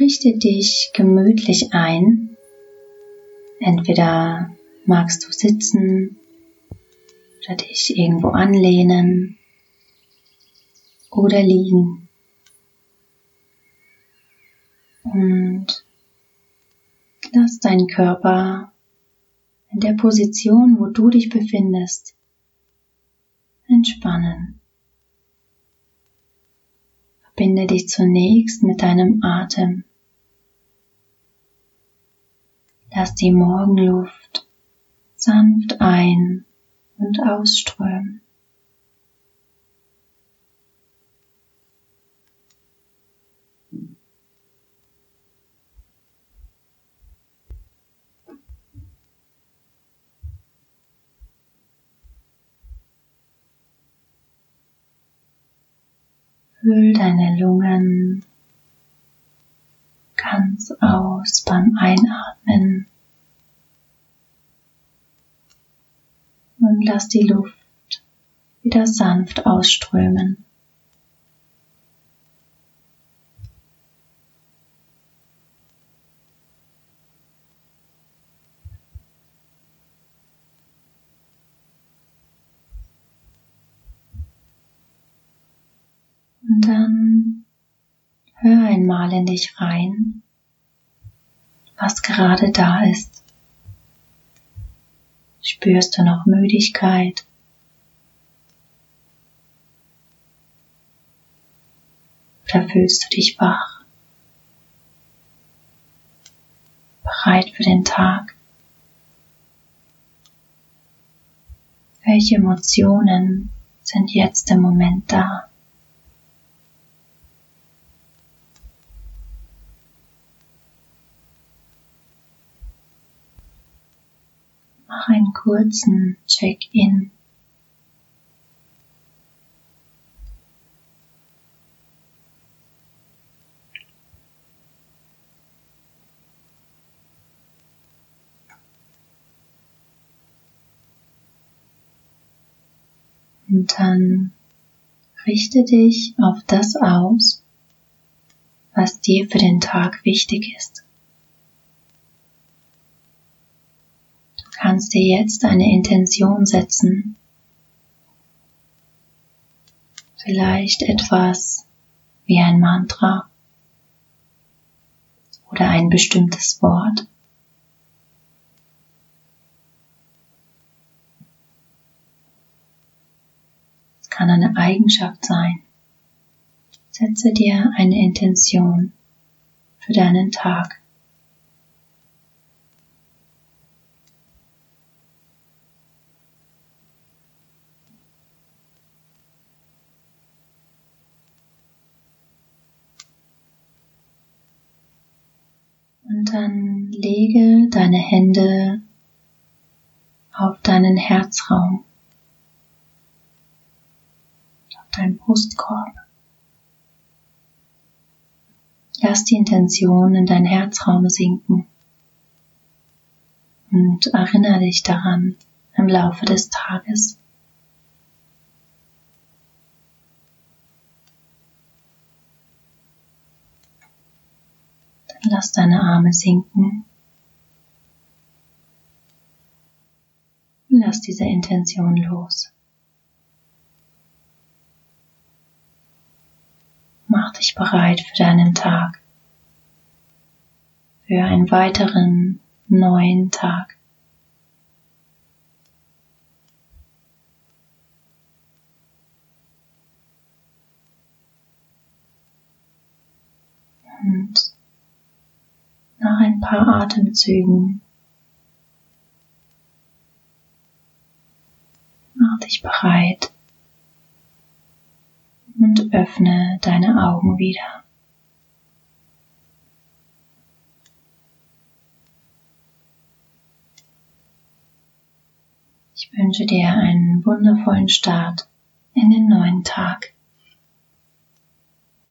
Richte dich gemütlich ein. Entweder magst du sitzen oder dich irgendwo anlehnen oder liegen. Und lass deinen Körper in der Position, wo du dich befindest, entspannen. Verbinde dich zunächst mit deinem Atem. Lass die Morgenluft sanft ein- und ausströmen. Füll deine Lungen ganz aus beim Einatmen und lass die Luft wieder sanft ausströmen. Und dann hör einmal in dich rein, was gerade da ist. Spürst du noch Müdigkeit? Oder fühlst du dich wach? Bereit für den Tag? Welche Emotionen sind jetzt im Moment da? Mach einen kurzen Check-in. Und dann richte dich auf das aus, was dir für den Tag wichtig ist. Kannst dir jetzt eine Intention setzen. Vielleicht etwas wie ein Mantra oder ein bestimmtes Wort. Es kann eine Eigenschaft sein. Setze dir eine Intention für deinen Tag. Und dann lege deine Hände auf deinen Herzraum, auf deinen Brustkorb. Lass die Intention in dein Herzraum sinken und erinnere dich daran im Laufe des Tages. Lass deine Arme sinken. Lass diese Intention los. Mach dich bereit für deinen Tag. Für einen weiteren neuen Tag. Und nach paar Atemzügen mach dich bereit und öffne deine Augen wieder. Ich wünsche dir einen wundervollen Start in den neuen Tag.